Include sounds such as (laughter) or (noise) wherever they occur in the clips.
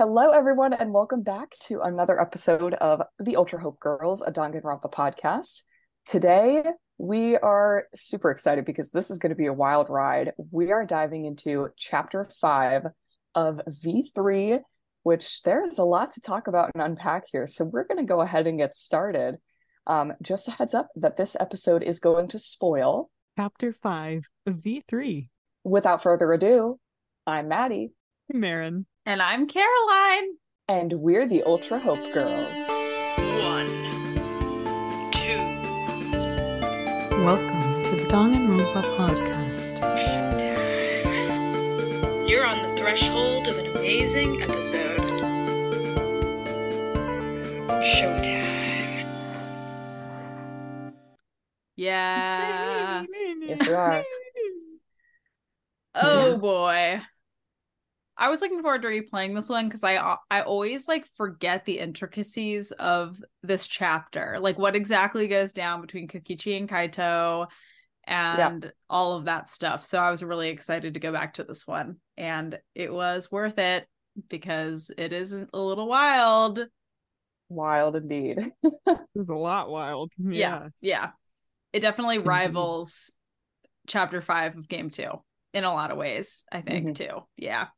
Hello, everyone, and welcome back to another episode of the Ultra Hope Girls, a Danganronpa podcast. Today, we are super excited because this is going to be a wild ride. We are diving into chapter five of V3, which there is a lot to talk about and unpack here. So, we're going to go ahead and get started. Um, just a heads up that this episode is going to spoil. Chapter 5 of V3. Without further ado, I'm Maddie. Marin. And I'm Caroline. And we're the Ultra Hope Girls. One, two, Welcome to the Danganronpa podcast. showtime. You're on the threshold of an amazing episode. Showtime. Yeah. Yes, we are. Oh Yeah. boy. I was looking forward to replaying this one because I I always like forget the intricacies of this chapter, like what exactly goes down between Kokichi and Kaito, and all of that stuff. So I was really excited to go back to this one, and it was worth it because it is a little wild. Wild indeed. (laughs) It was a lot wild. Yeah, Yeah. yeah. It definitely Mhm. rivals chapter five of game two in a lot of ways. I think Mhm. too. Yeah.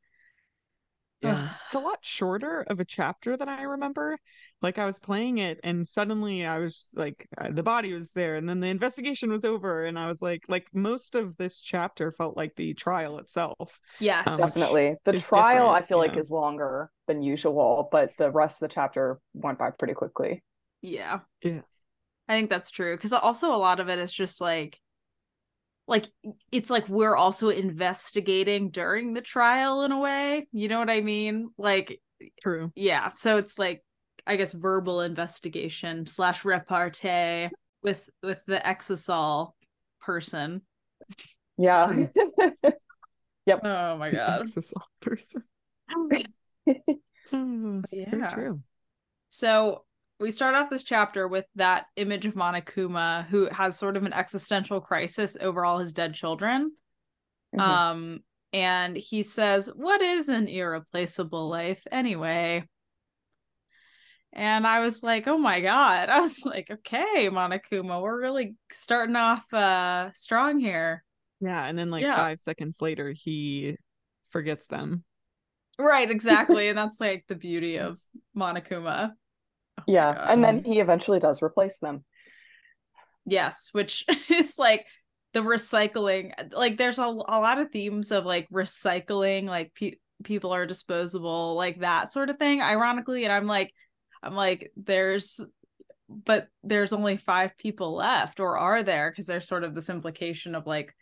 Yeah. it's a lot shorter of a chapter than I remember. Like I was playing it and suddenly I was like uh, the body was there and then the investigation was over and I was like like most of this chapter felt like the trial itself. Yes. Um, Definitely. The trial, I feel like, yeah. is longer than usual, but the rest of the chapter went by pretty quickly. Yeah. Yeah. I think that's true. Because also a lot of it is just like like it's like we're also investigating during the trial in a way. You know what I mean? Like, True. yeah. So it's like I guess verbal investigation slash repartee with with the exisal person. Yeah. (laughs) Yep. Oh my god. Exisal person. (laughs) (laughs) Yeah. True. So we start off this chapter with that image of Monokuma who has sort of an existential crisis over all his dead children. Mhm. Um and he says, "What is an irreplaceable life anyway?" And I was like, "Oh my god." (laughs) I was like, "Okay, Monokuma, we're really starting off uh strong here." Yeah, and then like Yeah. five seconds later he forgets them. Right, exactly. (laughs) and that's like the beauty of Monokuma. Oh yeah. And then he eventually does replace them. Yes, which (laughs) is like the recycling. Like there's a, a lot of themes of like recycling, like pe- people are disposable, like that sort of thing. Ironically, and I'm like, I'm like, there's, but there's only five people left, or are there? Because there's sort of this implication of like,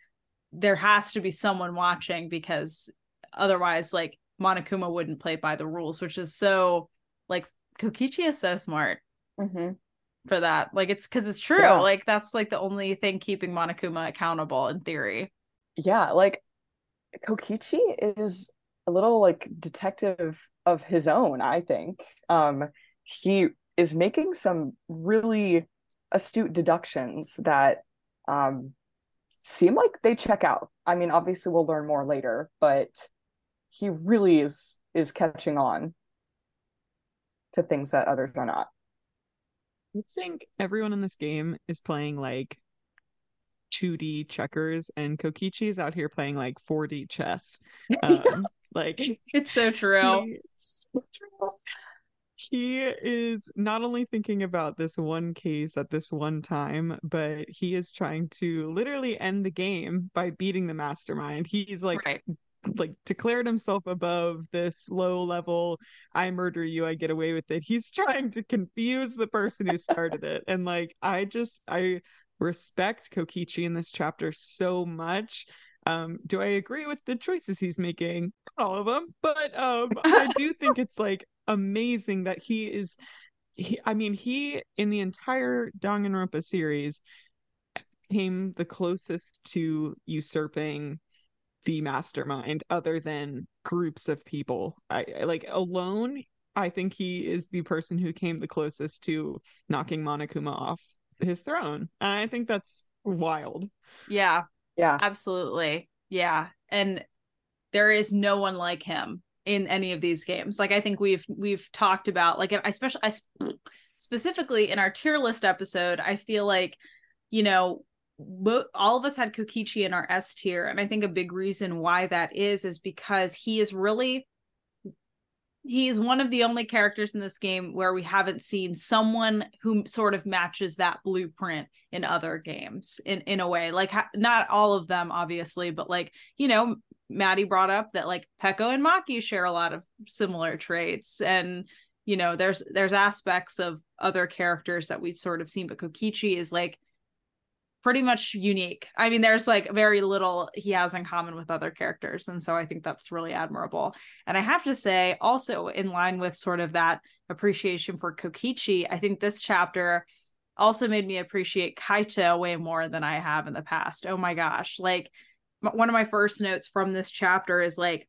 there has to be someone watching because otherwise, like Monokuma wouldn't play by the rules, which is so like Kokichi is so smart hmm for that. Like it's because it's true. Yeah. Like that's like the only thing keeping Monokuma accountable in theory. Yeah. Like Kokichi is a little like detective of his own, I think. Um, he is making some really astute deductions that um seem like they check out. I mean, obviously we'll learn more later, but he really is is catching on to things that others are not. I think everyone in this game is playing like 2D checkers, and Kokichi is out here playing like 4D chess. (laughs) Um, like It's so true. he, he is not only thinking about this one case at this one time, but he is trying to literally end the game by beating the mastermind. He's like right. Like declared himself above this low level i murder you i get away with it. He's (laughs) trying to confuse the person who started it. And like i just i respect kokichi in this chapter so much. Um do i agree with the choices he's making? Not all of them but um i do (laughs) think it's like amazing that he is he, i mean he in the entire danganronpa series came the closest to usurping the mastermind other than groups of people. I I- like alone, I think he is the person who came the closest to knocking Monokuma off his throne. And I think that's wild. Yeah, Yeah. absolutely. Yeah. And there is no one like him in any of these games. Like I think we've we've talked about like I especially I specifically in our tier list episode, I feel like you know all of us had Kokichi in our S tier and I think a big reason why that is is because he is really he is one of the only characters in this game where we haven't seen someone who sort of matches that blueprint in other games in in a way. Like not all of them obviously but like you know Maddie brought up that like Peko and Maki share a lot of similar traits and you know there's there's aspects of other characters that we've sort of seen but Kokichi is like pretty much unique. I mean, there's like very little he has in common with other characters. And so I think that's really admirable. And I have to say, also in line with sort of that appreciation for Kokichi, I think this chapter also made me appreciate Kaito way more than I have in the past. Oh my gosh. Like one of my first notes from this chapter is like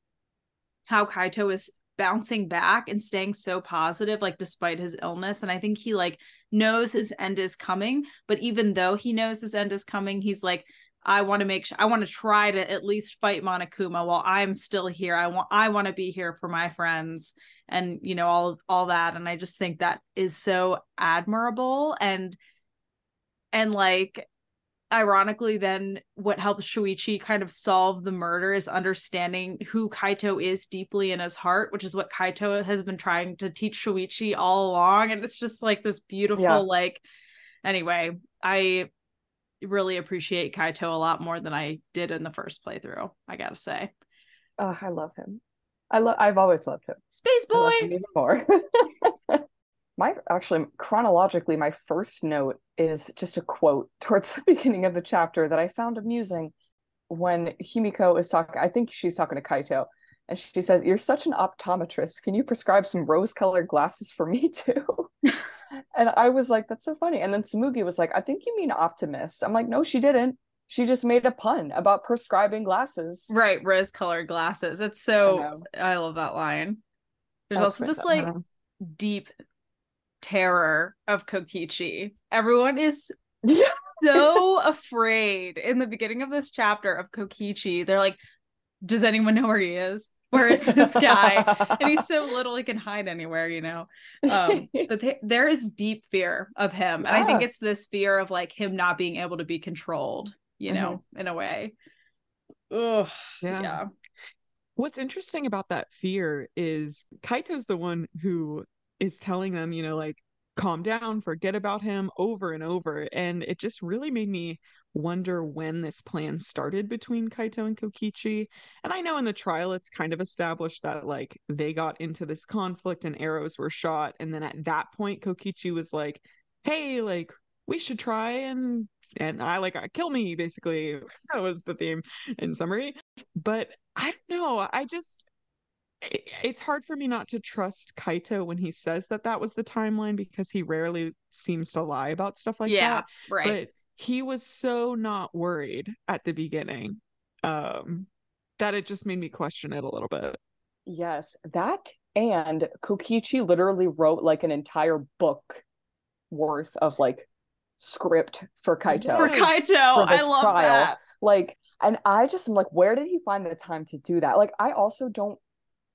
how Kaito is bouncing back and staying so positive like despite his illness. And i think he like knows his end is coming but even though he knows his end is coming he's like i want to make sure i want to try to at least fight monokuma while i'm still here. I want i want to be here for my friends and you know all all that. And i just think that is so admirable. And and like ironically then what helps Shuichi kind of solve the murder is understanding who Kaito is deeply in his heart, which is what Kaito has been trying to teach Shuichi all along. And it's just like this beautiful, yeah. like anyway, I really appreciate Kaito a lot more than I did in the first playthrough, I gotta say. Oh, I love him. I love I've always loved him. Space boy. even more. (laughs) my actually chronologically my first note is just a quote (laughs) towards the beginning of the chapter that i found amusing when himiko is talking i think she's talking to kaito and she says you're such an optometrist. Can you prescribe some rose colored glasses for me (laughs) too? And i was like that's so funny. And then Tsumugi was like i think you mean optimist. I'm like no she didn't. She just made a pun about prescribing glasses. Right rose colored glasses. It's so I, I, love that line. There's That's also this like uh-huh. deep terror of Kokichi. Everyone is so (laughs) afraid in the beginning of this chapter of Kokichi. They're like, does anyone know where he is? Where is this guy? and he's so (laughs) little he can hide anywhere, you know. Um, but th- there is deep fear of him. Yeah. And I think it's this fear of like him not being able to be controlled, you know, mm-hmm. in a way. Ugh, yeah. yeah. What's interesting about that fear is Kaito's the one who is telling them, you know, like, calm down, forget about him over and over. And it just really made me wonder when this plan started between Kaito and Kokichi. And I know in the trial it's kind of established that like they got into this conflict and arrows were shot. And then at that point, Kokichi was like, hey, like, we should try and and I like kill me basically (laughs) that was the theme in summary but I don't know I just it's hard for me not to trust Kaito when he says that that was the timeline because he rarely seems to lie about stuff like yeah, that. Right. But he was so not worried at the beginning um, that it just made me question it a little bit. Yes, that and Kokichi literally wrote like an entire book worth of like script for Kaito. For Kaito, for I love trial. that. Like, and I just am like, where did he find the time to do that? Like, I also don't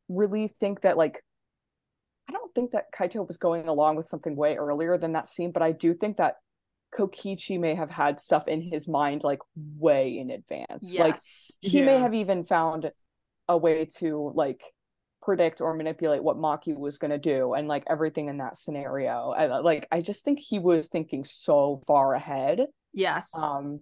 really think that like I don't think that Kaito was going along with something way earlier than that scene, but I do think that Kokichi may have had stuff in his mind like way in advance. Yes. Like he yeah. may have even found a way to like predict or manipulate what Maki was going to do and like everything in that scenario. I, like I just think he was thinking so far ahead. Yes. Um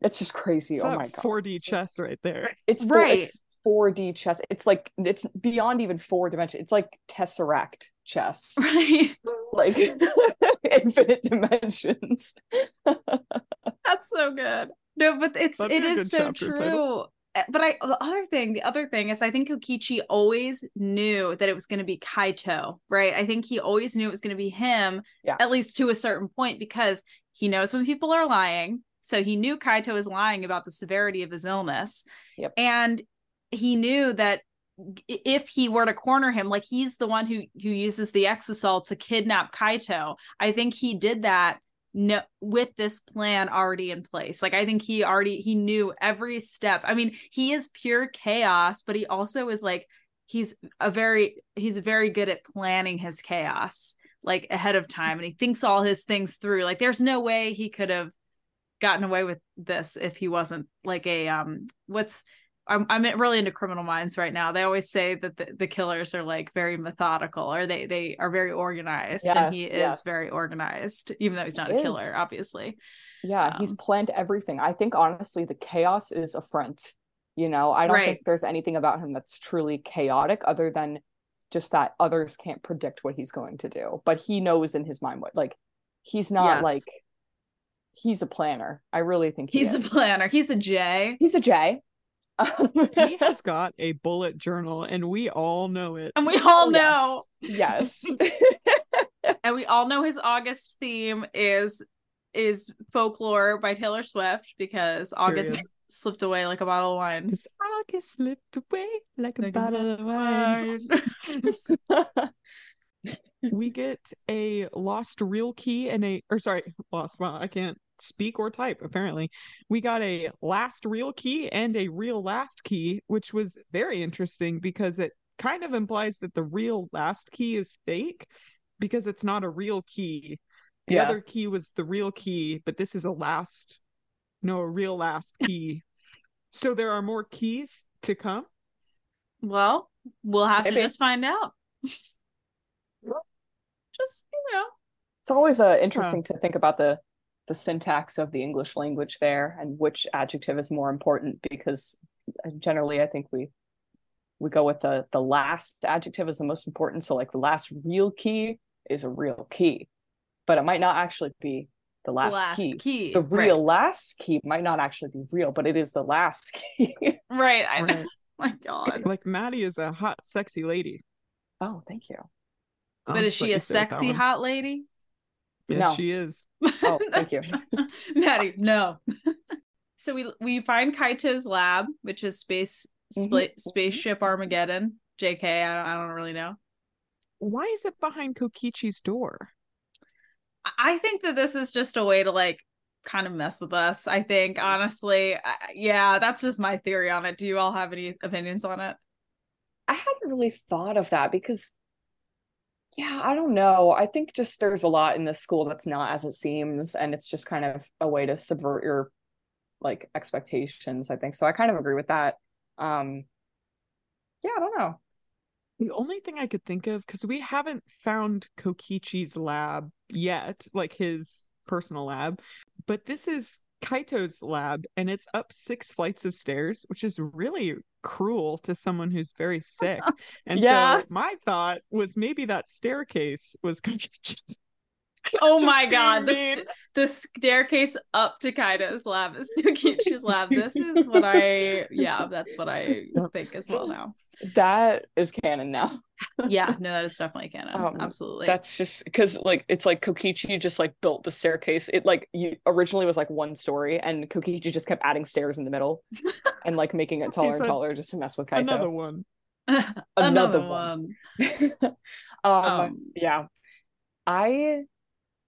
it's just crazy. It's oh my god. 4D chess right there. It's right. It's 4D chess. It's like it's beyond even four dimension. It's like tesseract chess. (laughs) Right. Like (laughs) infinite dimensions. (laughs) That's so good. No, but it's That'd it is so true. Title. Eh, but I the other thing, the other thing is I think Kokichi always knew that it was going to be Kaito, right? I think he always knew it was going to be him, yeah. at least to a certain point, because he knows when people are lying. So he knew Kaito was lying about the severity of his illness. Yep. And he knew that if he were to corner him like he's the one who who uses the exisal to kidnap kaito. I think he did that no with this plan already in place. Like i think he already he knew every step. I mean he is pure chaos but he also is like he's a very he's very good at planning his chaos like ahead of time and he thinks all his things through. Like there's no way he could have gotten away with this if he wasn't like a um what's I'm I'm really into criminal minds right now. They always say that the, the killers are like very methodical or they they are very organized and he Yes, is very organized even though he's not He a killer obviously. Yeah, he's Um, planned everything. I think honestly, the chaos is a front. You know, I don't Right. think there's anything about him that's truly chaotic other than just that others can't predict what he's going to do. But he knows in his mind what, like, he's not Yes. like, he's a planner. I really think he He's a planner. He's a J. he's a J. he (laughs) has got a bullet journal, and we all know it. And we all Oh, know Yes. (laughs) (laughs) and we all know his August theme is is folklore by Taylor Swift because August slipped away like a bottle of wine. August slipped away like a Like a bottle of wine. we get a lost real key and a or sorry lost wow i can't speak or type apparently we got a last real key and a real last key which was very interesting because it kind of implies that the real last key is fake because it's not a real key the Yeah. other key was the real key but this is a last no a real last key so there are more keys to come Well, we'll have Maybe. to just find out. just, you know. it's always uh, interesting to think about the the syntax of the English language there and which adjective is more important because uh, generally I think we we go with the the last adjective is the most important. So like the last real key is a real key, but it might not actually be the last, last key. key. The Right. real last key might not actually be real, but it is the last (laughs) key. Right. I know. Right. (laughs) my God. like maddie is a hot sexy lady oh, thank you. I'll But is she a say it that sexy hot lady? Yes, No. she is. Oh, thank you. (laughs) Maddie, no. (laughs) so we we find Kaito's lab, which is space Mhm, spla- mhm. spaceship Armageddon. JK, I don't, I don't really know. Why is it behind Kokichi's door? I- I think that this is just a way to like kind of mess with us. I think honestly, I, yeah, that's just my theory on it. Do you all have any opinions on it? I hadn't really thought of that because, yeah, I don't know. I think just there's a lot in this school that's not as it seems, and it's just kind of a way to subvert your like expectations, I think. So I kind of agree with that. Um, yeah, I don't know. The only thing I could think of, because we haven't found Kokichi's lab yet, like his personal lab, but this is Kaito's lab and it's up six flights of stairs, which is really cruel to someone who's very sick. (laughs) And Yeah. so my thought was maybe that staircase was (laughs) Kokichi's. (laughs) Oh my god, the st- the staircase up to Kaito's lab is (laughs) Kokichi's lab. (laughs) This is what I yeah, that's what I think as well now. That is canon now. Yeah, no, that is definitely canon. Um, Absolutely. That's just because like it's like Kokichi just like built the staircase. It like you originally was like one story, and Kokichi just kept adding stairs in the middle and like making it taller and said, taller just to mess with Kaito. Another one. another, another one. one. um, Um, yeah i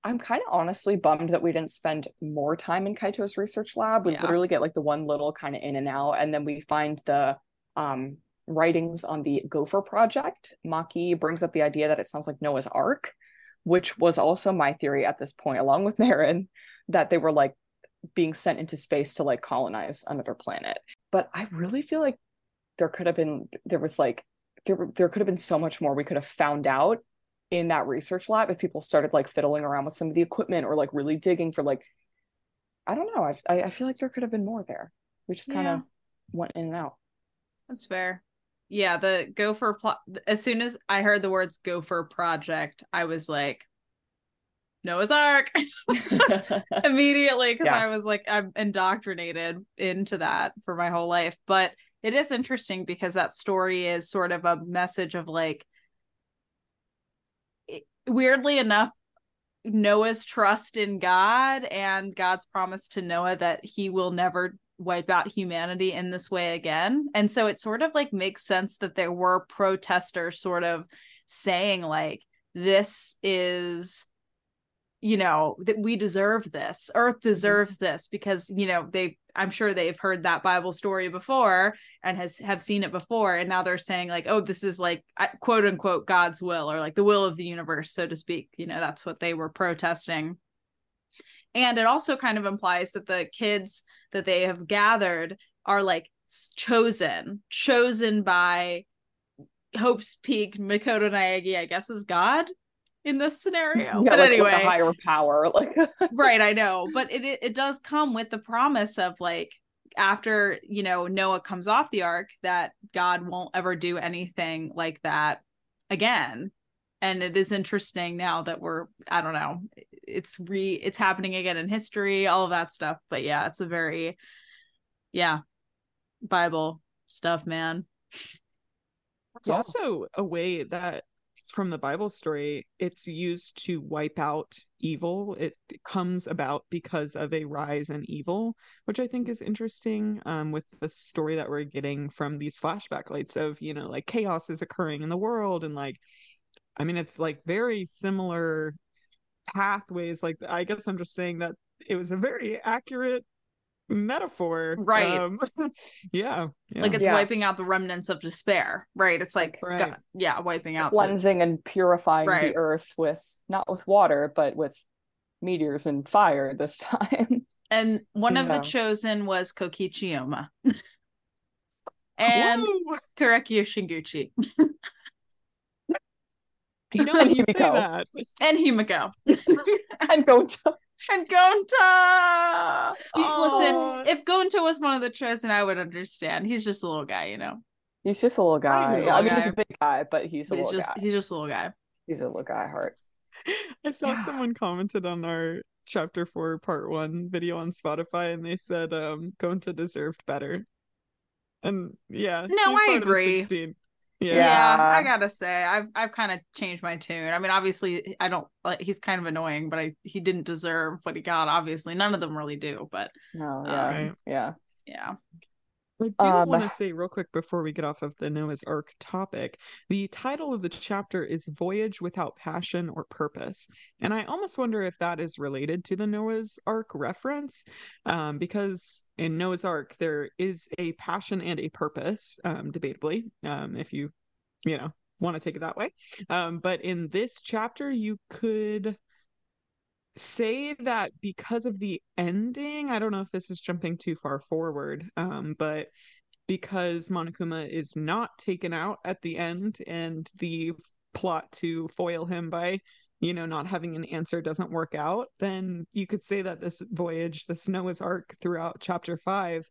i'm kind of honestly bummed that we didn't spend more time in kaito's research lab. We Yeah. literally get like the one little kind of in and out and then we find the um writings on the gopher project. Maki brings up the idea that it sounds like noah's ark which was also my theory at this point along with (laughs) Marin that they were like being sent into space to like colonize another planet. But i really feel like there could have been there was like there, there could have been so much more we could have found out in that research lab if people started like fiddling around with some of the equipment or like really digging for like i don't know i, I, I feel like there could have been more there we just kind of Yeah. went in and out That's fair. Yeah, the Gopher plot. As soon as I heard the words Gopher Project, I was like, Noah's Ark (laughs) (laughs) immediately because Yeah. I was like, I'm indoctrinated into that for my whole life. But it is interesting because that story is sort of a message of like, weirdly enough, Noah's trust in God and God's promise to Noah that he will never wipe out humanity in this way again. And so it sort of like makes sense that there were protesters sort of saying like this is you know that we deserve this earth mm-hmm. deserves this because you know they I'm sure they've heard that Bible story before and has have seen it before. And now they're saying like oh this is like quote unquote God's will or like the will of the universe so to speak. You know that's what they were protesting. And it also kind of implies that the kids that they have gathered are like chosen chosen by Hope's Peak Makoto Naegi I guess is God in this scenario. (laughs) Yeah, but like, anyway, a higher power. Like (laughs) right, I know. But it, it it does come with the promise of like after, you know, Noah comes off the ark that God won't ever do anything like that again. And it is interesting now that we're I don't know, it's re it's happening again in history, all of that stuff. But yeah, it's a very yeah, Bible stuff, man. It's yeah. also a way that from the Bible story, it's used to wipe out evil. It comes about because of a rise in evil, which I think is interesting um, with the story that we're getting from these flashback lights of, you know, like chaos is occurring in the world. And like, I mean, it's like very similar pathways. Like, I guess I'm just saying that it was a very accurate metaphor right. um, (laughs) yeah, yeah, like it's yeah. wiping out the remnants of despair right? It's like right. God, yeah wiping out cleansing the... and purifying right. the earth with not with water but with meteors and fire this (laughs) time. And one of the chosen was kokichi Oma (laughs) and Whoa. Korekiyo Shinguji you know and Himiko. and Himiko. And Gonta and Gonta. Listen, if Gonta was one of the chosen, I would understand. He's just a little guy, you know. He's just a little guy. Little I mean, guy. he's a big guy, but he's a he's little just, guy. He's just a little guy. He's a little guy heart. (laughs) I saw yeah. someone commented on our chapter four, part one video on Spotify, and they said um Gonta deserved better. And yeah, no, I agree. Yeah. yeah. I gotta say, I've I've kind of changed my tune. I mean, obviously, I don't like he's kind of annoying, but I he didn't deserve what he got. Obviously, none of them really do. But no, yeah, um, yeah, yeah. I do um, want to say real quick before we get off of the Noah's Ark topic, the title of the chapter is Voyage Without Passion or Purpose. And I almost wonder if that is related to the Noah's Ark reference, um, because in Noah's Ark, there is a passion and a purpose, um, debatably, um, if you, you know, want to take it that way. Um, but in this chapter, you could say that because of the ending, I don't know if this is jumping too far forward, um, but because Monokuma is not taken out at the end and the plot to foil him by you know not having an answer doesn't work out then you could say that this voyage this noah's ark throughout chapter five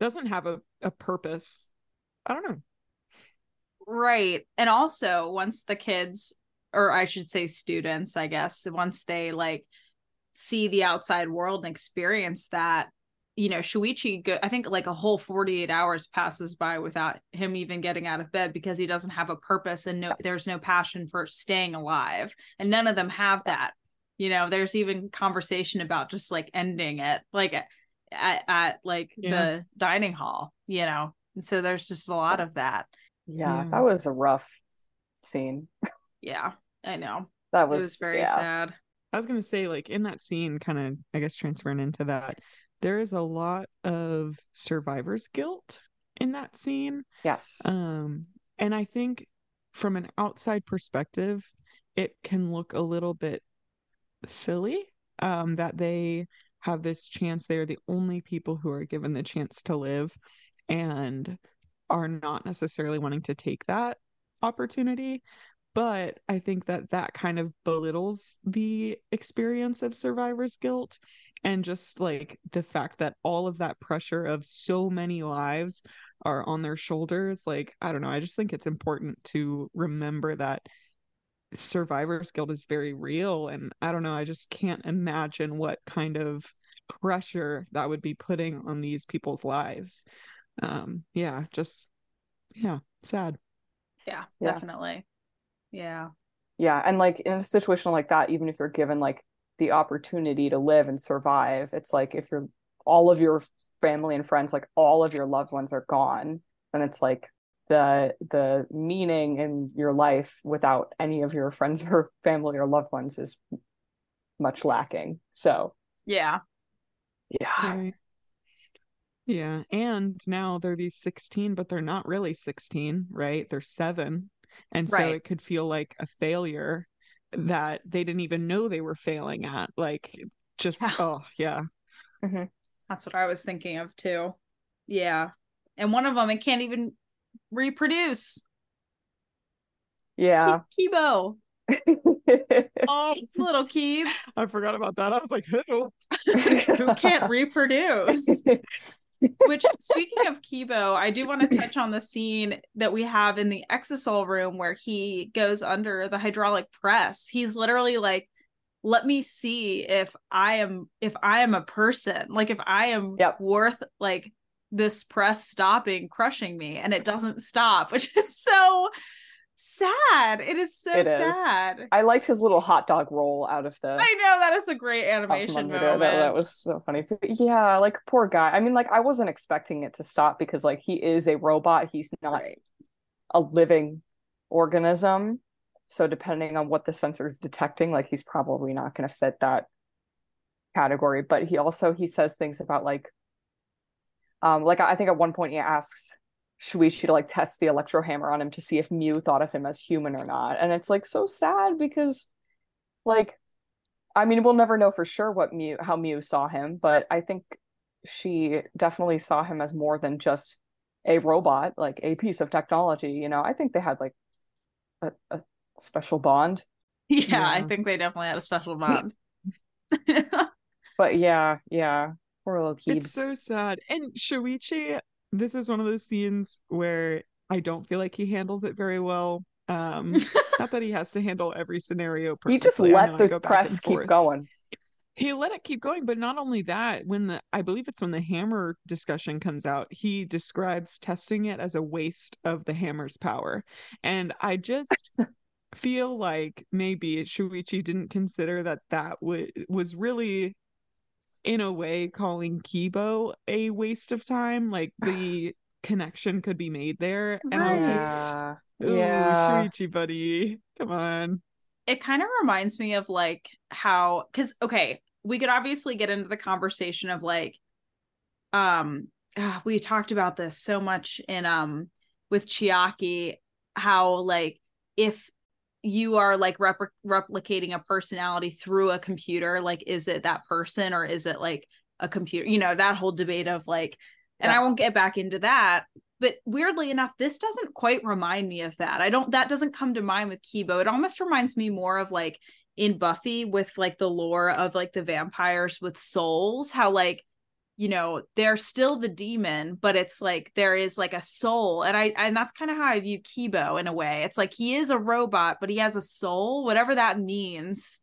doesn't have a, a purpose. I don't know. Right. And also once the kids or i should say students i guess once they like see the outside world and experience that you know shuichi go, i think like a whole 48 hours passes by without him even getting out of bed because he doesn't have a purpose and no there's no passion for staying alive. And none of them have that. You know there's even conversation about just like ending it like at, at like yeah. the dining hall you know? And so there's just a lot of that. Yeah, yeah. that was a rough scene. Yeah i know. That was, was very yeah. sad I was gonna say, like in that scene, kind of, I guess, transferring into that, there is a lot of survivor's guilt in that scene. Yes. Um, and I think from an outside perspective, it can look a little bit silly. Um, that they have this chance; they are the only people who are given the chance to live, and are not necessarily wanting to take that opportunity but i think that that kind of belittles the experience of survivor's guilt and just like the fact that all of that pressure of so many lives are on their shoulders like i don't know i just think it's important to remember that survivor's guilt is very real and i don't know i just can't imagine what kind of pressure that would be putting on these people's lives. Um yeah just yeah sad. Yeah, yeah. definitely yeah. Yeah. And like in a situation like that, even if you're given like the opportunity to live and survive, it's like if you're all of your family and friends, like all of your loved ones are gone, then it's like the the meaning in your life without any of your friends (laughs) or family or loved ones is much lacking. So yeah. Yeah. Yeah, and now they're these 16, but they're not really 16, right? They're seven. And so Right. it could feel like a failure that they didn't even know they were failing at. Like, just, Yeah. oh, yeah. Mm-hmm. That's what I was thinking of too. Yeah. And one of them, it can't even reproduce. Yeah. Ki- Kibo, (laughs) Oh, little Keebs, I forgot about that. I was like, (laughs) who? (laughs) who can't reproduce. Which, speaking of Kibo, I do want to touch on the scene that we have in the exisal room where he goes under the hydraulic press. He's literally like, "Let me see if I am if I am a person, like if I am Yep. worth like this press stopping crushing me," and it doesn't stop, (laughs) which is so sad. It is so It is. sad. I liked his little hot dog roll out of the I know that is a great animation moment. That, that was so funny. But yeah, like poor guy. I mean, like I wasn't expecting it to stop because like he is a robot. He's not Right. a living organism. So depending on what the sensor is detecting, like he's probably not going to fit that category. But he also he says things about like, um, like I think at one point he asks Shuichi to like test the electro hammer on him to see if Miu thought of him as human or not, and it's like so sad because, like, I mean, we'll never know for sure what Miu how Miu saw him, but I think she definitely saw him as more than just a robot, like a piece of technology. You know, I think they had like a, a special bond. Yeah, I think they definitely had a special bond. (laughs) But yeah, yeah, poor little It's so sad. And Shuichi, this is one of those scenes where I don't feel like he handles it very well. Um, (laughs) not that he has to handle every scenario he just perfectly. I know let the go press keep going. He let it keep going, but not only that, when the I believe it's when the hammer discussion comes out, he describes testing it as a waste of the hammer's power. And I just (laughs) feel like maybe Shuichi didn't consider that that w- was really in a way calling Kibo a waste of time. Like the (sighs) connection could be made there. And I was like, Yeah, ooh, yeah. Shuichi, buddy. Come on. it kind of reminds me of like how because okay we could obviously get into the conversation of like um ah, we talked about this so much in um with chiaki how like if you are like repl- replicating a personality through a computer like is it that person or is it like a computer you know that whole debate of like and Yeah. i won't get back into that but weirdly enough this doesn't quite remind me of that i don't that doesn't come to mind with kibo it almost reminds me more of like in buffy with like the lore of like the vampires with souls how like you know they're still the demon but it's like there is like a soul and i and that's kind of how i view kibo in a way. It's like he is a robot but he has a soul whatever that means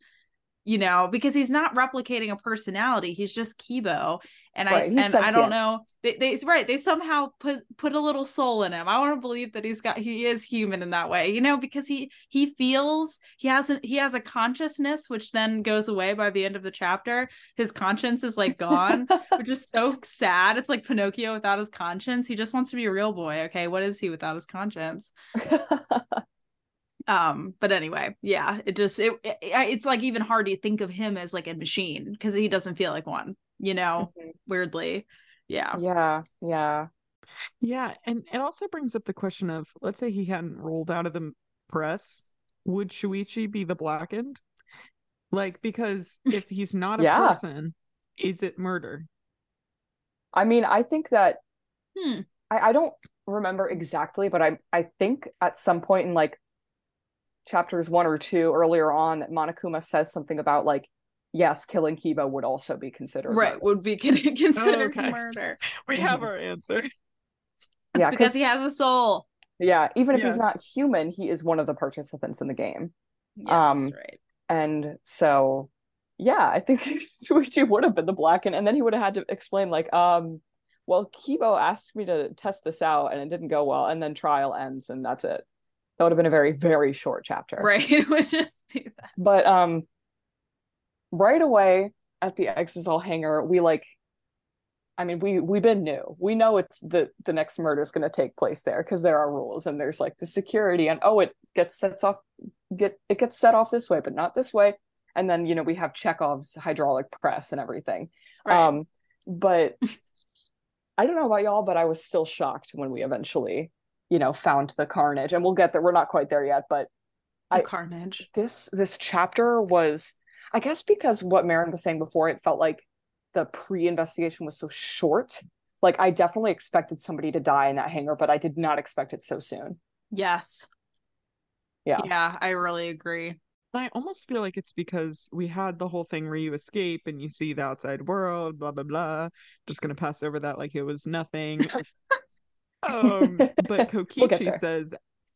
you know because he's not replicating a personality he's just kibo and Right, i and i don't know they, they right they somehow put put a little soul in him. I want to believe that he's got he is human in that way you know because he he feels he has a he has a consciousness which then goes away by the end of the chapter. His conscience is like gone which is so (laughs) sad. It's like pinocchio without his conscience. He just wants to be a real boy okay? What is he without his conscience? (laughs) Um but anyway yeah it just it, it it's like even hard to think of him as like a machine because he doesn't feel like one you know Mhm. weirdly yeah yeah, yeah. Yeah, and it also brings up the question of let's say he hadn't rolled out of the press, would Shuichi be the blackened? Like, because (laughs) if he's not a Yeah. person, is it murder? I mean, I think that Hmm. I, I don't remember exactly, but I I think at some point in like chapters one or two earlier on, that Monokuma says something about like, yes, killing Kibo would also be considered right murder. would be con- (laughs) considered okay. murder We have our answer. it's (laughs) Yeah, because 'cause- he has a soul Yeah, even if he's not human, he is one of the participants in the game. yes Um, right And so, yeah, I think (laughs) Shuichi would have been the Blacken, and then he would have had to explain, like, um, well, Kibo asked me to test this out and it didn't go well, and then trial ends, and that's it. That would have been a very, very short chapter. right it would just be that But um right away at the Exisal hangar, we like I mean, we we've been new. We know it's the the next murder is going to take place there because there are rules and there's like the security and oh, it gets sets off get it gets set off this way, but not this way. And then you know we have Chekhov's hydraulic press and everything. right Um, but I don't know about y'all, but I was still shocked when we eventually, you know, found the carnage. And we'll get there. We're not quite there yet, but The I- carnage. this this chapter was I guess because what Marin was saying before, it felt like the pre-investigation was so short. Like I definitely expected somebody to die in that hangar, but I did not expect it so soon. Yes. Yeah. Yeah, I really agree. I almost feel like it's because we had the whole thing where you escape and you see the outside world, blah blah blah. Just gonna pass over that like it was nothing. (laughs) um, but We'll Kokichi says,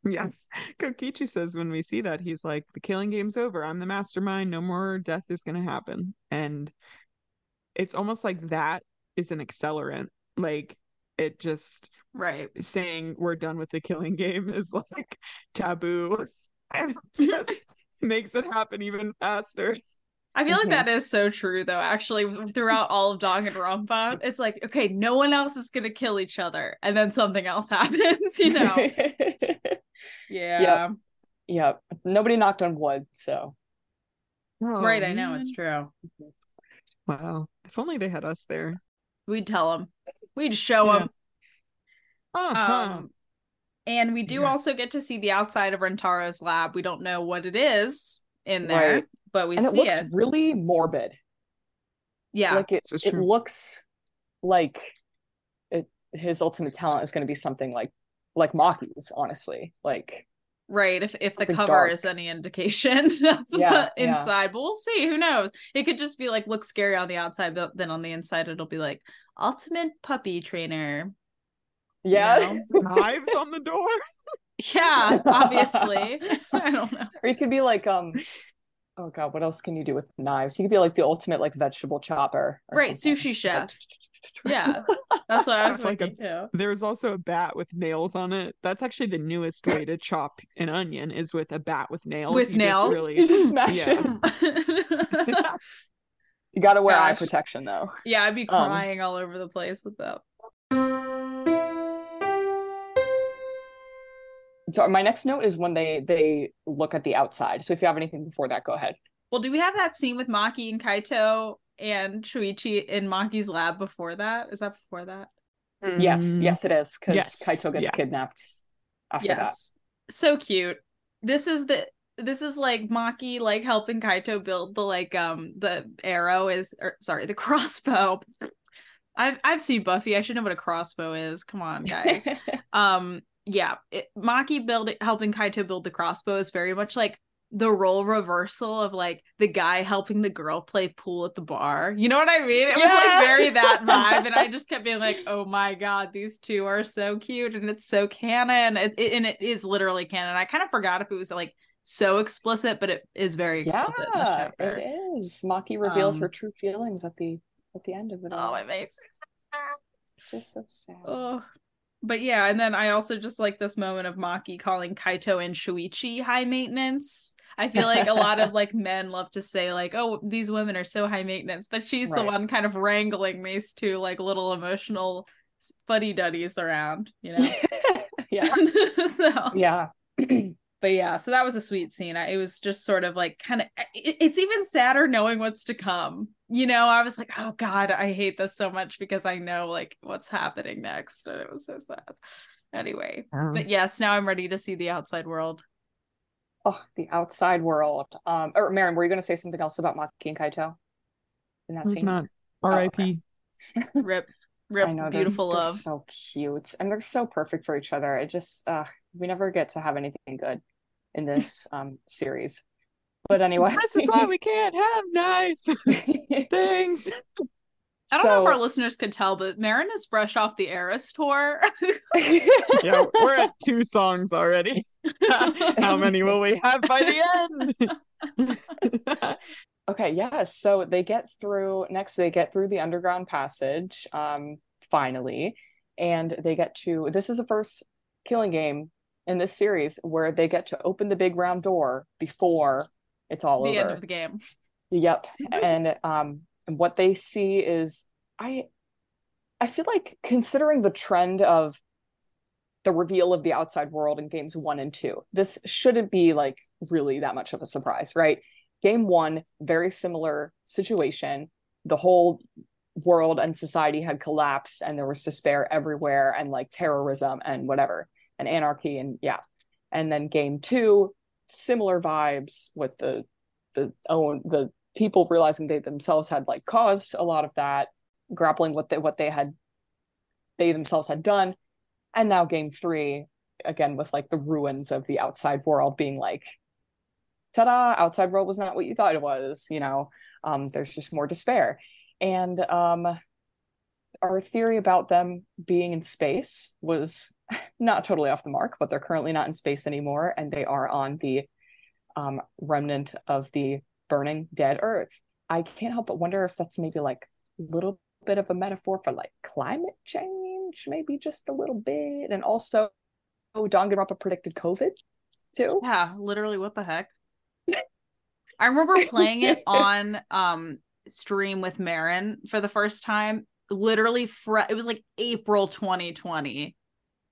yes, Kokichi says when we see that he's like, the killing game's over. I'm the mastermind. No more death is gonna happen, and it's almost like that is an accelerant. Like it just Right. saying we're done with the killing game is like taboo (laughs) and (laughs) just makes it happen even faster. I feel like mm-hmm. that is so true though, actually, throughout all of Danganronpa. It's like, okay, no one else is gonna kill each other, and then something else (laughs) happens, you know. Yeah. Yeah. yep. Nobody knocked on wood, so Right, I know, it's true. Wow. If only they had us there. We'd tell them. We'd show Yeah. them. Uh-huh. Um, and we do Yeah. also get to see the outside of Rantaro's lab. We don't know what it is in there, Right. but we and it see looks it. really morbid. Yeah. Like it, it looks like it his ultimate talent is going to be something like like Maki's, honestly. Like Right, if if the cover dark. is any indication (laughs) of Yeah, the yeah. inside, but we'll see. Who knows? It could just be like look scary on the outside, but then on the inside it'll be like ultimate puppy trainer. you yeah. know? (laughs) Knives on the door. Yeah, obviously. (laughs) I don't know. or you could be like um oh god, what else can you do with knives? You could be like the ultimate like vegetable chopper. Right, something. sushi Just like, chef. (laughs) Yeah, that's what I was It's like a- thinking too. There's also a bat with nails on it. That's actually the newest way to chop an onion is with a bat with nails. With You just nails? really You just (laughs) smash Yeah. it. (laughs) You gotta wear eye protection though. yeah, I'd be Um, crying all over the place with that. So my next note is when they they look at the outside. So if you have anything before that, go ahead. Well, do we have that scene with Maki and Kaito and Shuichi in Maki's lab before that? Is that before that? Yes, Mm, yes, it is because yes, Kaito gets yeah. kidnapped after that. yes. So cute. This is the this is like Maki like helping Kaito build the like um the arrow is or sorry, the (laughs) crossbow. I've I've seen Buffy. I should know what a crossbow is. Come on, guys. (laughs) um yeah it, maki building helping kaito build the crossbow is very much like the role reversal of like the guy helping the girl play pool at the bar. You know what i mean? It was like very that vibe and i (laughs) just kept being like oh my god these two are so cute and it's so canon. It, it- and it is literally canon. I kind of forgot if it was like so explicit but it is very explicit in this yeah, chapter. it is. Maki reveals her Um, true feelings at the at the end of it. oh it makes me so sad. It's just so sad. Oh, but yeah, and then I also just like this moment of Maki calling Kaito and Shuichi high maintenance. I feel like a lot of (laughs) like men love to say like, "Oh, these women are so high maintenance," but she's the one kind of wrangling these two like little emotional fuddy duddies around, you know. (laughs) yeah. (laughs) so Yeah. (clears throat) but yeah, so that was a sweet scene. I, it was just sort of like kind of. It, it's even sadder knowing what's to come. You know, I was like, oh god, I hate this so much because I know like what's happening next, and it was so sad. Anyway, Um, but yes, now I'm ready to see the outside world. Oh, the outside world. Um, or Marin, were you going to say something else about Maki and Kaito? In that scene? not? Oh, R.I.P. Rip, rip, I know they're- beautiful they're love. so cute and they're so perfect for each other. It just uh we never get to have anything good in this um series. But anyway, This is why we (laughs) can't have nice (laughs) things. I don't know if our listeners could tell, but Marin is fresh off the Eras tour. (laughs) Yeah, we're at two songs already. How many will we have by the end? Okay, yeah. So they get through next, they get through the underground passage, um, finally, and they get to this is the first killing game in this series where they get to open the big round door before it's all the over. end of the game. Yep. (laughs) And um and what they see is I I feel like considering the trend of the reveal of the outside world in games 1 and 2, this shouldn't be like really that much of a surprise, right? Game 1, very similar situation. The whole world and society had collapsed and there was despair everywhere and like terrorism and whatever and anarchy and yeah and then game two similar vibes with the the own the people realizing they themselves had like caused a lot of that grappling with the, what they had they themselves had done. And now game three again with like the ruins of the outside world being like ta-da outside world was not what you thought it was you know? Um there's just more despair. And um our theory about them being in space was not totally off the mark but they're currently not in space anymore and they are on the um remnant of the burning dead earth i can't help but wonder if that's maybe like a little bit of a metaphor for like climate change maybe just a little bit and also oh, Danganronpa predicted covid too Yeah, literally, what the heck? (laughs) I remember playing it (laughs) on um stream with Marin for the first time. Literally, fr- it was like April 2020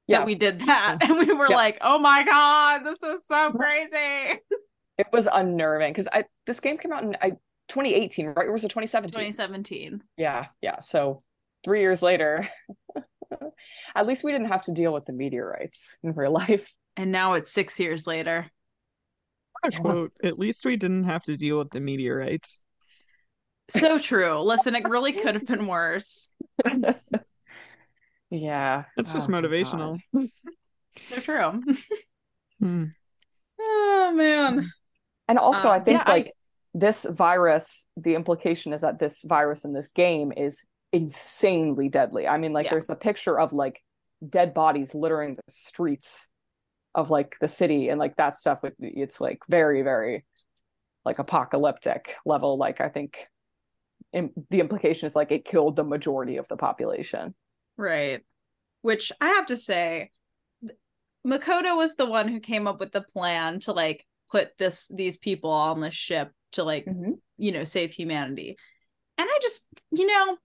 Yeah. that we did that, mm-hmm. (laughs) and we were Yeah. like, "Oh my god, this is so (laughs) crazy!" it was unnerving because i this game came out in I, 2018 right or was it 2017 2017. yeah yeah so three years later (laughs) at least we didn't have to deal with the meteorites in real life And now it's six years later. Quote. At least we didn't have to deal with the meteorites. So true. Listen, it really could have been worse. Yeah That's just Oh my motivational. (laughs) So true. Hmm. (laughs) oh man. And also, I Um, think yeah, I- like this virus, the implication is that this virus in this game is insanely deadly. I mean, like Yeah. there's the picture of like dead bodies littering the streets of like the city and like that stuff. It- It's like very, very like apocalyptic level. Like I think im- the implication is like it killed the majority of the population. Right. Which I have to say, Makoto was the one who came up with the plan to like put this these people on the ship to like, mm-hmm. you know, save humanity. And I just, you know,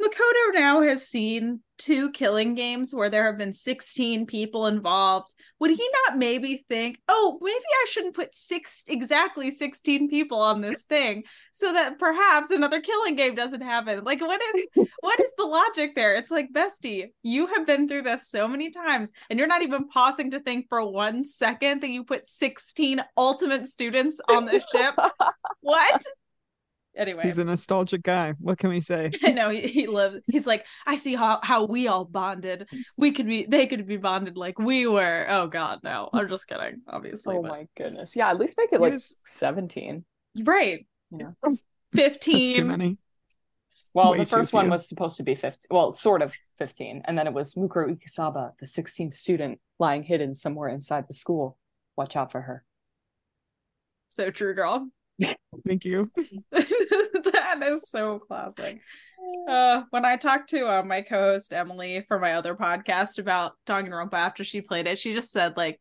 Makoto now has seen two killing games where there have been 16 people involved. Would he not maybe think, oh, maybe I shouldn't put six exactly 16 people on this thing so that perhaps another killing game doesn't happen? Like, what is (laughs) what is the logic there? It's like, bestie, you have been through this so many times, and you're not even pausing to think for one second that you put 16 ultimate students on the ship. (laughs) what? Anyway, He's a nostalgic guy. What can we say? (laughs) I know he, he lives. He's like, I see how how we all bonded. We could be, they could be bonded like we were. Oh God, no! I'm just kidding, obviously. oh but- my goodness. Yeah, at least make it He like was- 17. right. Yeah. (laughs) That's too Fifteen. many. Well, Way the first one was supposed to be 15, well, sort of 15. And then it was Mukuro Ikusaba, the 16th student, lying hidden somewhere inside the school. Watch out for her. So true, girl. Thank you. (laughs) (laughs) that is so classic. Uh, when I talked to uh, my co-host Emily for my other podcast about Danganronpa after she played it, she just said like,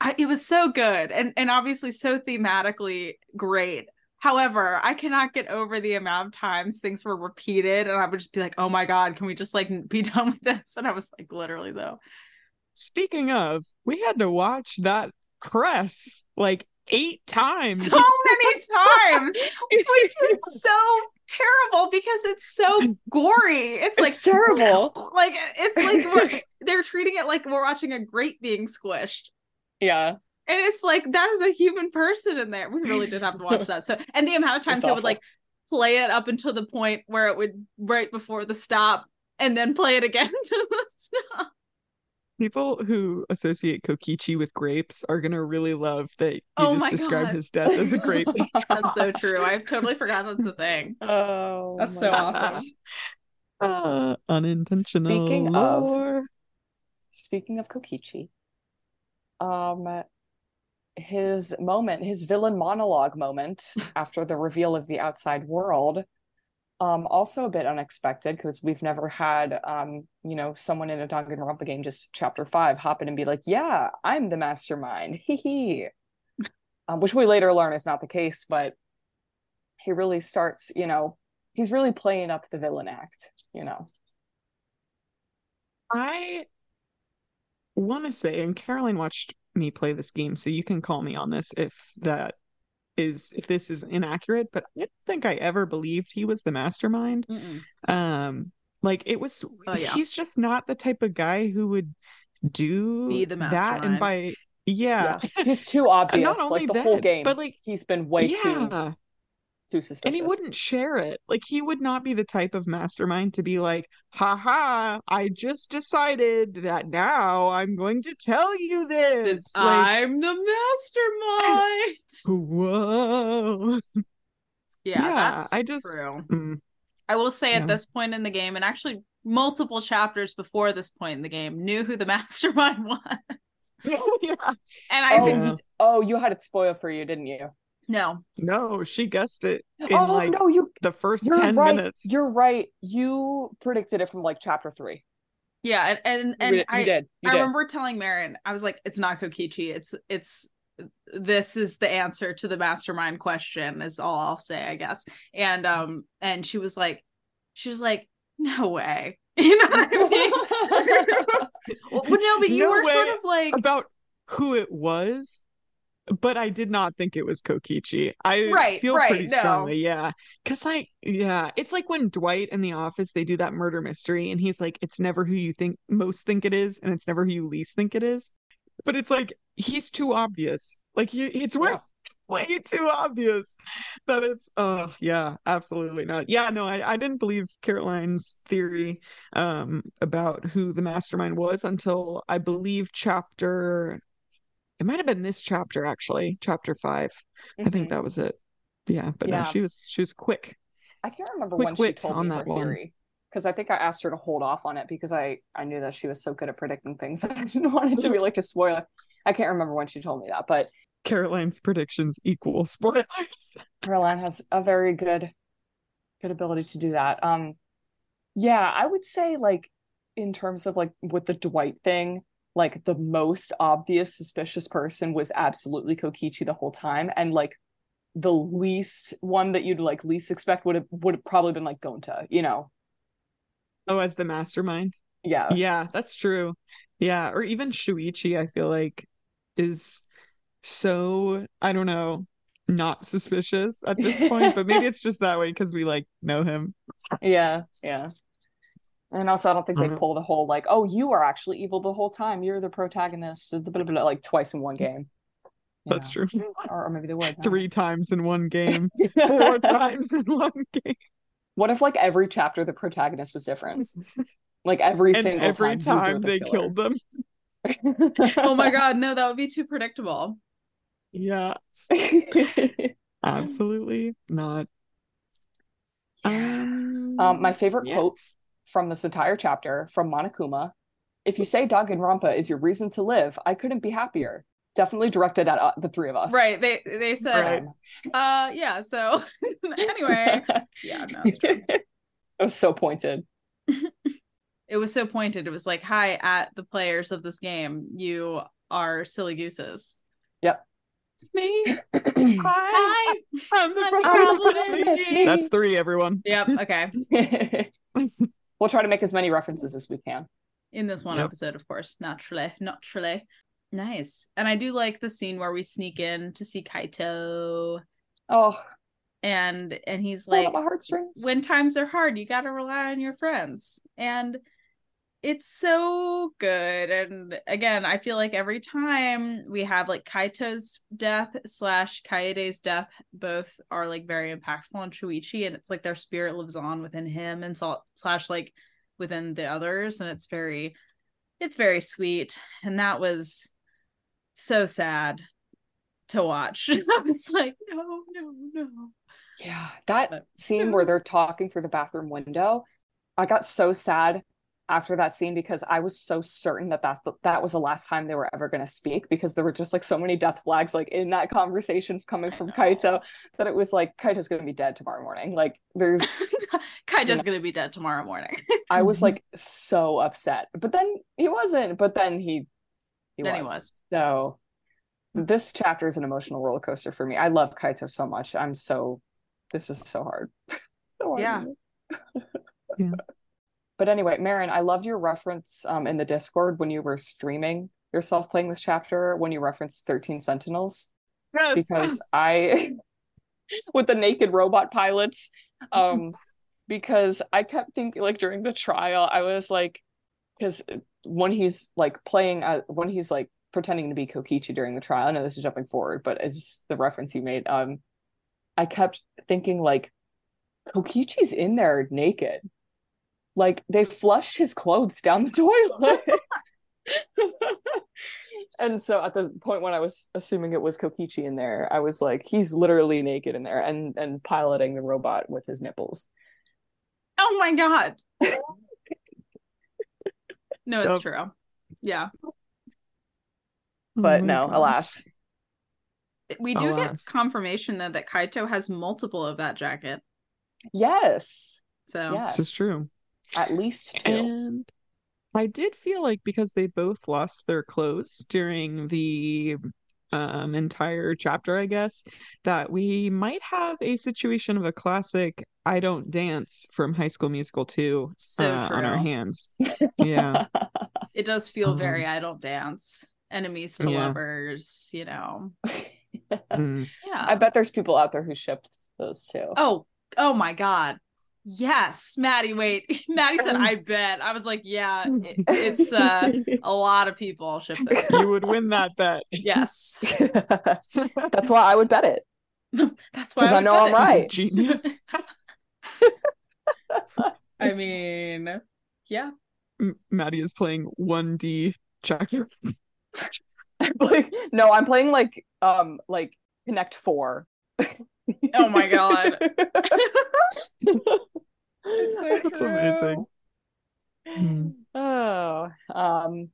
I, "It was so good and and obviously so thematically great." However, I cannot get over the amount of times things were repeated, and I would just be like, "Oh my god, can we just like be (laughs) done with this?" And I was like, literally though. Speaking of, we had to watch that press like eight times. so many times, (laughs) which is so terrible because it's so gory. It's like It's terrible. (laughs) Like it's like (laughs) we're, they're treating it like we're watching a grape being squished. Yeah. And it's like that is a human person in there. We really did have to watch that. So and the amount of times It's they would like play it up until the point where it would right before the stop and then play it again to the stop. People who associate Kokichi with grapes are gonna really love that you Oh just described God. his death as a grape. (laughs) That's so true. I've totally forgotten that's a thing. Oh, That's so goodness. awesome. (laughs) Uh, unintentional Speaking of- Speaking of Kokichi, um, his moment, his villain monologue moment (laughs) after the reveal of the outside world, um, also a bit unexpected because we've never had, um, you know, someone in a Danganronpa game just chapter five hop in and be like, "Yeah, I'm the mastermind," (laughs) hee hee, um, which we later learn is not the case, but he really starts, you know, he's really playing up the villain act, you know. I want to say, and Caroline watched me play this game, so you can call me on this if that is if this is inaccurate, but I don't think I ever believed he was the mastermind. Mm-mm. Um, like it was, Oh, yeah. he's just not the type of guy who would do Be the that. mastermind. And by yeah, Yeah. He's too (laughs) obvious. only Like the whole game. but, like, he's been way yeah, too suspicious. and he wouldn't share it. Like he would not be the type of mastermind to be like, "Ha ha! I just decided that now I'm going to tell you this." Like, I'm the mastermind. (laughs) whoa. yeah, Yeah, that's I just- true. Mm. I will say Yeah. at this point in the game, and actually multiple chapters before this point in the game, knew who the (laughs) mastermind was. (laughs) yeah. And I Oh, think Yeah. oh, you had it spoiled for you, didn't you? No, No, she guessed it in oh like no, you the 1st 10 right. minutes. You're right. You predicted it from like chapter three. yeah, and and, You and did- I you did. You I did. remember telling Marin, I was like, it's not Kokichi, it's it's this is the answer to the mastermind question, is all I'll say, I guess. And um, and she was like, she was like, no way. (laughs) You know what I mean? (laughs) well, no, but you No were sort of like About who it was, but I did not think it was Kokichi. I Right, feel right, pretty no. strongly, yeah. Cause like, yeah, it's like when Dwight in the office they do that murder mystery, and he's like, it's never who you think most think it is, and it's never who you least think it is. But it's like he's too obvious. Like he, it's way, (laughs) way too obvious that it's. Oh yeah, absolutely not. Yeah, no, I, I didn't believe Caroline's theory um about who the mastermind was until I believe chapter. It might have been this chapter actually, chapter five. I think Mhm. that was it. Yeah, but no, she was she was quick. I can't remember Quick when she told on me that theory because I think I asked her to hold off on it because I I knew that she was so good at predicting things. (laughs) I didn't want it to be like a spoiler. I can't remember when she told me that, but Caroline's predictions equal (laughs) spoilers. Caroline has a very good good ability to do that. Um yeah, I would say like in terms of like with the Dwight thing, like the most obvious suspicious person was absolutely Kokichi the whole time and like the least one that you'd like least expect would have would have probably been like Gonta, you know. Oh, as the mastermind. Yeah. Yeah, that's true. Yeah, or even Shuichi, I feel like is so I don't know, not suspicious at this point, but maybe (laughs) it's just that way because we like know him. Yeah, yeah. And also, I don't think they Uh-huh. pull the whole like, "Oh, you are actually evil the whole time. You're the protagonist." blah, blah, blah, like twice in one game. That's Yeah. true. Or, or maybe they would. no. Three times in one game, (laughs) four times in one game. What if like every chapter the protagonist was different? Like every And single every time, time they killed them. (laughs) oh my god, no, that would be too predictable. Yeah, (laughs) absolutely not. Um, um, my favorite yeah. quote from this entire chapter from Monokuma: "If you say Danganronpa is your reason to live, I couldn't be happier." Definitely directed at uh, the three of us. Right. They they said Right. uh yeah, so (laughs) anyway. (laughs) Yeah, no, it's true. (laughs) it was so pointed. It was so pointed. It was like, hi at the players of this game. You are silly gooses. Yep. It's me. (clears throat) Hi. Hi. I'm the I'm the problem. problem. It's It's me. me. That's three, everyone. Yep. Okay. We'll try to make as many references as we can. In this one Yep. episode, of course. Naturally. Naturally. Nice. And I do like the scene where we sneak in to see Kaito Oh, and and he's like my heartstrings. when times are hard, you got to rely on your friends. And it's so good. And again, I feel like every time we have like Kaito's death slash Kaede's death, both are like very impactful on Shuichi, and it's like their spirit lives on within him and so, slash like within the others, and it's very, it's very sweet. And that was so sad to watch. (laughs) I was like, no, no, no. Yeah, that But- scene where they're talking through the bathroom window, I got so sad after that scene because I was so certain that that's the, that was the last time they were ever going to speak because there were just like so many death flags like in that conversation coming from Kaito that it was like Kaito's going to be dead tomorrow morning. Like there's (laughs) Kaito's gonna be dead tomorrow morning. I was (laughs) like so upset. But then he wasn't, but then he he Then he was. was. So this chapter is an emotional roller coaster for me. I love Kaito so much. I'm so this is so hard. (laughs) so hard. Yeah. Yeah. But anyway, Marin, I loved your reference um in the Discord when you were streaming yourself playing this chapter when you referenced 13 Sentinels. Yes. because I (laughs) with the naked robot pilots um (laughs) because I kept thinking like during the trial I was like because when he's like playing uh, when he's like pretending to be Kokichi during the trial I know this is jumping forward but it's just the reference he made um I kept thinking like Kokichi's in there naked like they flushed his clothes down the (laughs) toilet and so at the point when I was assuming it was Kokichi in there, I was like, he's literally naked in there and and piloting the robot with his nipples. Oh my god. (laughs) no, it's Yep. true. Yeah. But Oh no, gosh. alas. We do get confirmation though that Kaito has multiple of that jacket. Yes. So Yes. This is true. At least two. And I did feel like because they both lost their clothes during the um entire chapter, I guess, that we might have a situation of a classic I don't dance from High School Musical 2 so uh, on our hands. (laughs) Yeah. It does feel Um, very I don't dance. Enemies to Yeah. lovers, you know. Mm. Yeah. I bet there's people out there who ship those two. Oh, oh my god. Yes, Maddie, wait. (laughs) Maddie said I bet. I was like, yeah, it- (laughs) it's uh (laughs) a lot of people ship this. you would win that bet. Yes. That's why I would bet it. That's why 'Cause I would know I'm it. right. Genius. I mean, yeah. M- Maddie is playing 1D checkers. like, no, I'm playing like um like Connect Four. Oh my god. (laughs) That's amazing. Hmm. Oh, um,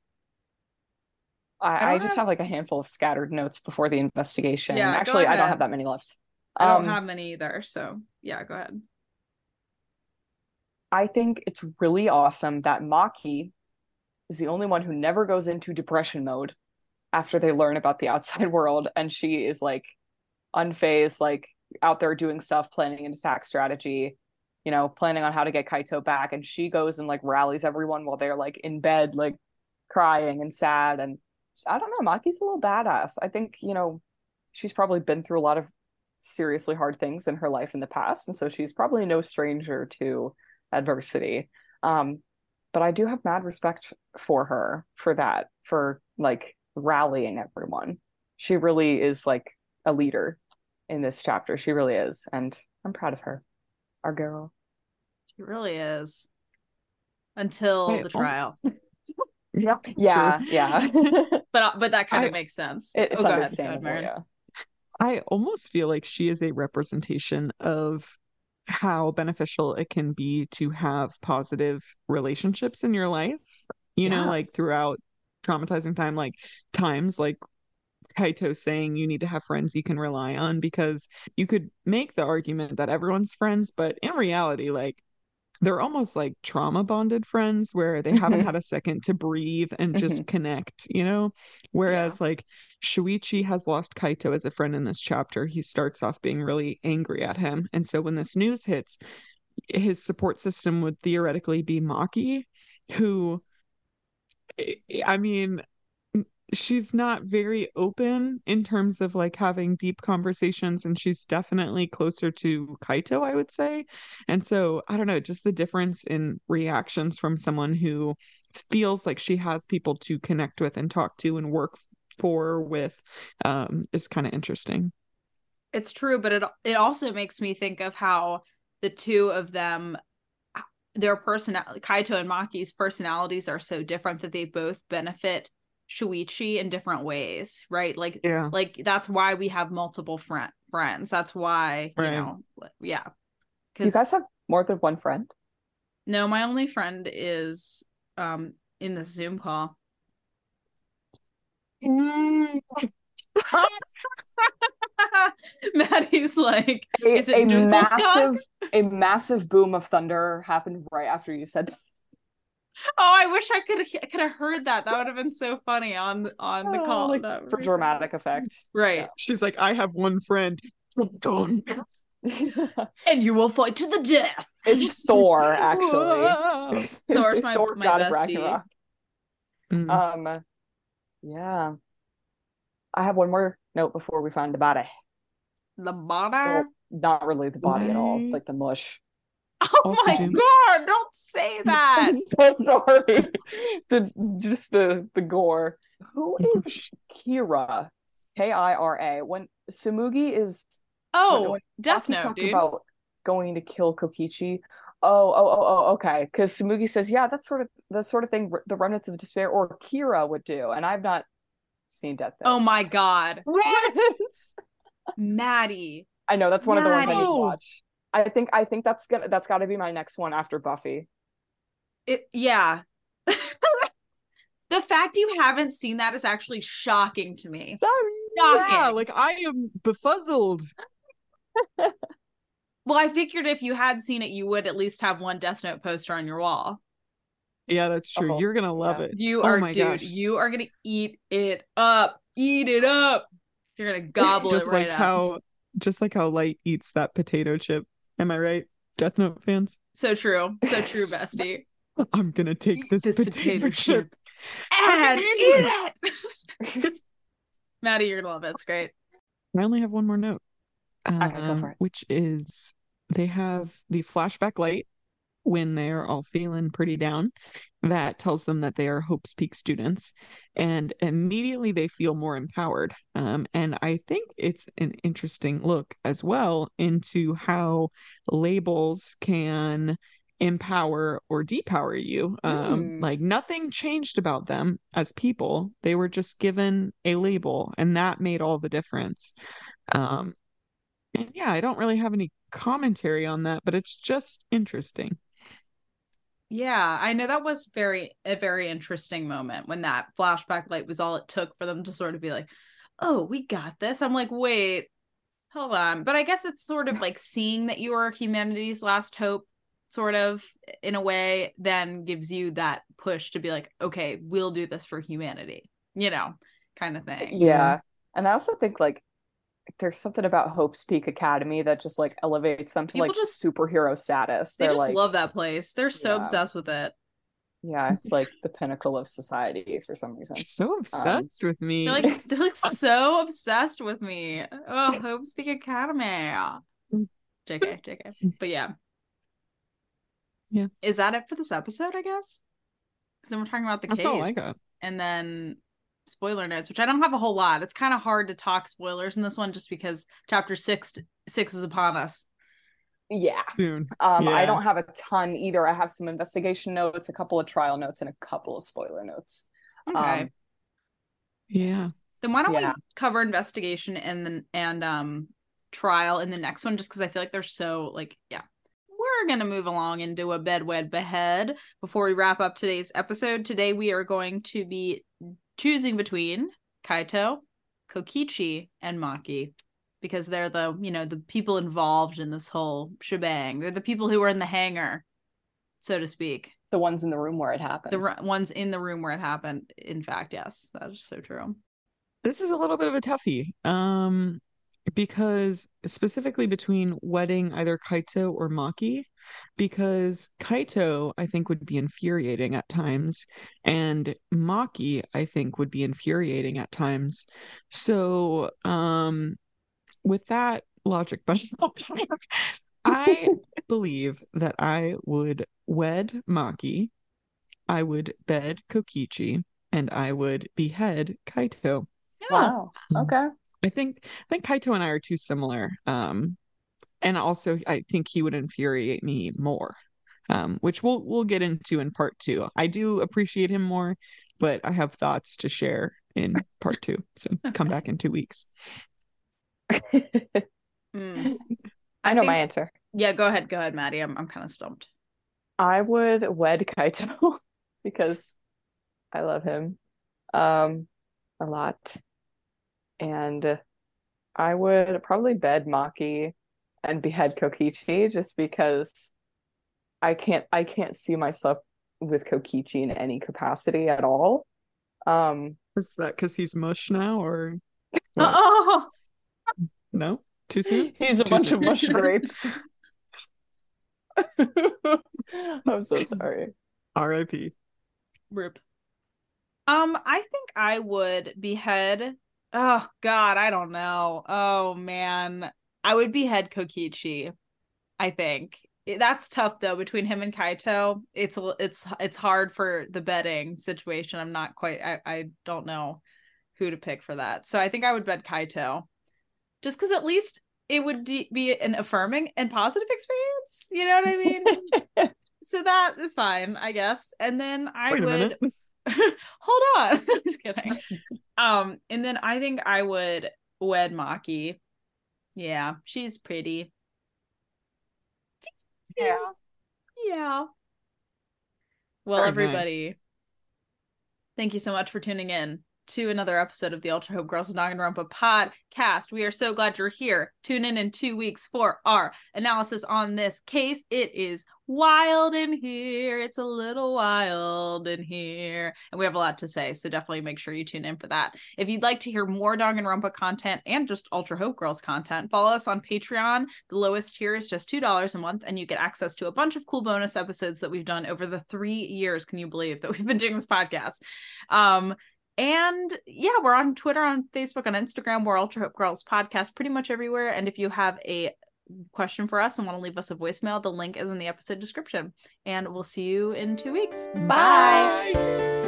I, I I, just have- have like a handful of scattered notes before the investigation. Yeah, Actually, I don't have that many left. I don't Um, have many either, so yeah, go ahead. I think it's really awesome that Maki is the only one who never goes into depression mode after they learn about the outside (laughs) world, and she is like unfazed, like out there doing stuff, planning an attack strategy, you know, planning on how to get Kaito back, and she goes and like rallies everyone while they're like in bed, like crying and sad, and I don't know, Maki's a little badass. I think you know she's probably been through a lot of seriously hard things in her life in the past, and so she's probably no stranger to adversity. Um, but I do have mad respect for her for that, for like rallying everyone. She really is like a leader in this chapter. She really is. And I'm proud of her. Our girl. She really is. Until Wait, the oh. trial. (laughs) Yeah. Yeah, yeah. (laughs) But uh, but that kind I- of makes sense. it's oh, go ahead, go ahead, understandable. Marin. yeah. I almost feel like she is a representation of how beneficial it can be to have positive relationships in your life. You know, like throughout traumatizing time, like times like Kaito saying you need to have friends you can rely on because you could make the argument that everyone's friends, but in reality, like they're almost like trauma bonded friends where they haven't had (laughs) a second to breathe and just mm-hmm. connect, you know? Whereas like Shuichi has lost Kaito as a friend in this chapter. He starts off being really angry at him. And so when this news hits, his support system would theoretically be Maki, who I mean, she's not very open in terms of like having deep conversations and she's definitely closer to Kaito, I would say. And so, I don't know, just the difference in reactions from someone who feels like she has people to connect with and talk to and work for with um is kind of interesting. It's true, but it it also makes me think of how the two of them their personality Kaito and Maki's personalities are so different that they both benefit Shuichi in different ways, right? Like Yeah. like that's why we have multiple friend friends. That's why, Right. you know, yeah. Because You Cuz guys have more than one friend? no, my only friend is um in the Zoom call. (laughs) Maddie's like, A, Is it a Dimples cock? massive a massive boom of thunder happened right after you said that. Oh, I wish I could have could have heard that. That would have been so funny on on the Oh, call. like, That for was- dramatic effect. right? She's like, I have one friend. (laughs) (laughs) And you will fight to the death. it's Thor, actually. Whoa. (laughs) Thor's my- Thor, my God bestie. Ragnarok. Mm. Um, yeah. I have one more note before we find the body. The body. Well, not really the body at all. It's like the mush. (laughs) Oh my god! Don't say (laughs) that. I'm so sorry. The just the the gore. Who (laughs) is Kira? K I R A. When Samugi is Oh, when Death Note, talking dude. about going to kill Kokichi. Oh, oh, oh, oh, okay. Because Samugi says, yeah, that's sort of the sort of thing the remnants of despair or Kira would do, and I've not seen Death oh Note. Oh my god, What? Maddie. I know that's one of the ones I need to watch. I think I think that's gonna that's got to be my next one after Buffy. It yeah. (laughs) the fact you haven't seen that is actually shocking to me. Shocking. Yeah, like I am befuzzled. (laughs) Well, I figured if you had seen it, you would at least have one Death Note poster on your wall. Yeah, that's true. Oh, You're gonna love yeah. it. You Oh are, my dude. gosh. You are gonna eat it up. Eat it up. You're gonna gobble (laughs) just it right like up. how just like how light eats that potato chip. Am I right? Death Note fans? So true. So true, bestie. (laughs) I'm gonna take this, This potato, chip. and eat eat it. (laughs) Maddie, you're gonna love it. It's great. I only have one more note. Okay, go um, for it. Which is they have the flashback light when they're all feeling pretty down that tells them that they are Hope's Peak students. And immediately they feel more empowered. Um, and I think it's an interesting look as well into how labels can empower or depower you. Um, Mm. Like nothing changed about them as people. They were just given a label, and that made all the difference. Um, and yeah, I don't really have any commentary on that, but it's just interesting. Yeah, I know that was very a very interesting moment when that flashback light was all it took for them to sort of be like, "Oh, we got this." I'm like, "Wait, hold on." But I guess it's sort of like seeing that you are humanity's last hope sort of in a way then gives you that push to be like, "Okay, we'll do this for humanity." You know, kind of thing. Yeah. And I also think like there's something about Hope's Peak Academy that just like elevates them to People like just- superhero status. They They're just like love that place. They're so Yeah. obsessed with it. yeah, it's like the pinnacle of society for some reason. They're so um, obsessed with me. They're like they're like (laughs) so obsessed with me. Oh, Hope's Peak Academy. JK, JK. But yeah. Yeah. Is that it for this episode, I guess? Because then we're talking about the That's case. all I got. And then spoiler notes, which I don't have a whole lot. It's kind of hard to talk spoilers in this one just because chapter six six is upon us. Yeah. Soon. Um, I don't have a ton either. I have some investigation notes, a couple of trial notes, and a couple of spoiler notes. Okay. Um, Yeah. then why don't yeah. we cover investigation and then and um trial in the next one just because I feel like they're so like yeah. We're gonna move along into a bedwed behead before we wrap up today's episode. Today we are going to be choosing between Kaito, Kokichi, and Maki. Because they're the, you know, the people involved in this whole shebang. They're the people who were in the hangar, so to speak. the ones in the room where it happened. The r- ones in the room where it happened. In fact, yes, that is so true. This is a little bit of a toughie. Um, because specifically between wedding either Kaito or Maki, because Kaito I think would be infuriating at times, and Maki I think would be infuriating at times. So, um, with that logic, but (laughs) I (laughs) believe that I would wed Maki, I would bed Kokichi, and I would behead Kaito. Yeah. Wow. Mm. Okay. I think I think Kaito and I are too similar. Um, and also I think he would infuriate me more. Um, which we'll we'll get into in part two. I do appreciate him more, but I have thoughts to share in part two. So come back in two weeks. (laughs) Mm. I know my think- answer. Yeah, go ahead, go ahead, Maddie. I'm I'm kind of stumped. I would wed Kaito (laughs) because I love him um a lot. And I would probably bed Maki and behead Kokichi just because I can't I can't see myself with Kokichi in any capacity at all. Um Is that because he's mush now, or what? (laughs) Oh, no? Too soon? he's a Too bunch soon. of mush (laughs) grapes. (laughs) I'm so sorry. R.I.P. rip. Um, I think I would behead Oh God, I don't know. Oh man, I would behead Kokichi. I think that's tough though. Between him and Kaito, it's a- it's it's hard for the betting situation. I'm not quite. I I don't know who to pick for that. So I think I would bet Kaito, just because at least it would de- be an affirming and positive experience. You know what I mean? (laughs) so that is fine, I guess. And then I Wait would (laughs) hold on. (laughs) I'm just kidding. Um, and then I think I would wed Maki. Yeah, she's pretty. She's pretty. Yeah. Yeah. Well, Very everybody, thank you so much for tuning in to another episode of the Ultra Hope Girls Dog and Danganronpa podcast. We are so glad you're here. Tune in in two weeks for our analysis on this case. It is wild in here. It's a little wild in here. And we have a lot to say, so definitely make sure you tune in for that. If you'd like to hear more and Danganronpa content and just Ultra Hope Girls content, follow us on Patreon. The lowest tier is just $2 a month, and you get access to a bunch of cool bonus episodes that we've done over the three years. Can you believe that we've been doing this podcast? Um, and yeah, we're on Twitter, on Facebook, on Instagram. We're Ultra Hope Girls podcast pretty much everywhere. And if you have a question for us and want to leave us a voicemail, the link is in the episode description. And we'll see you in two weeks. Bye. Bye.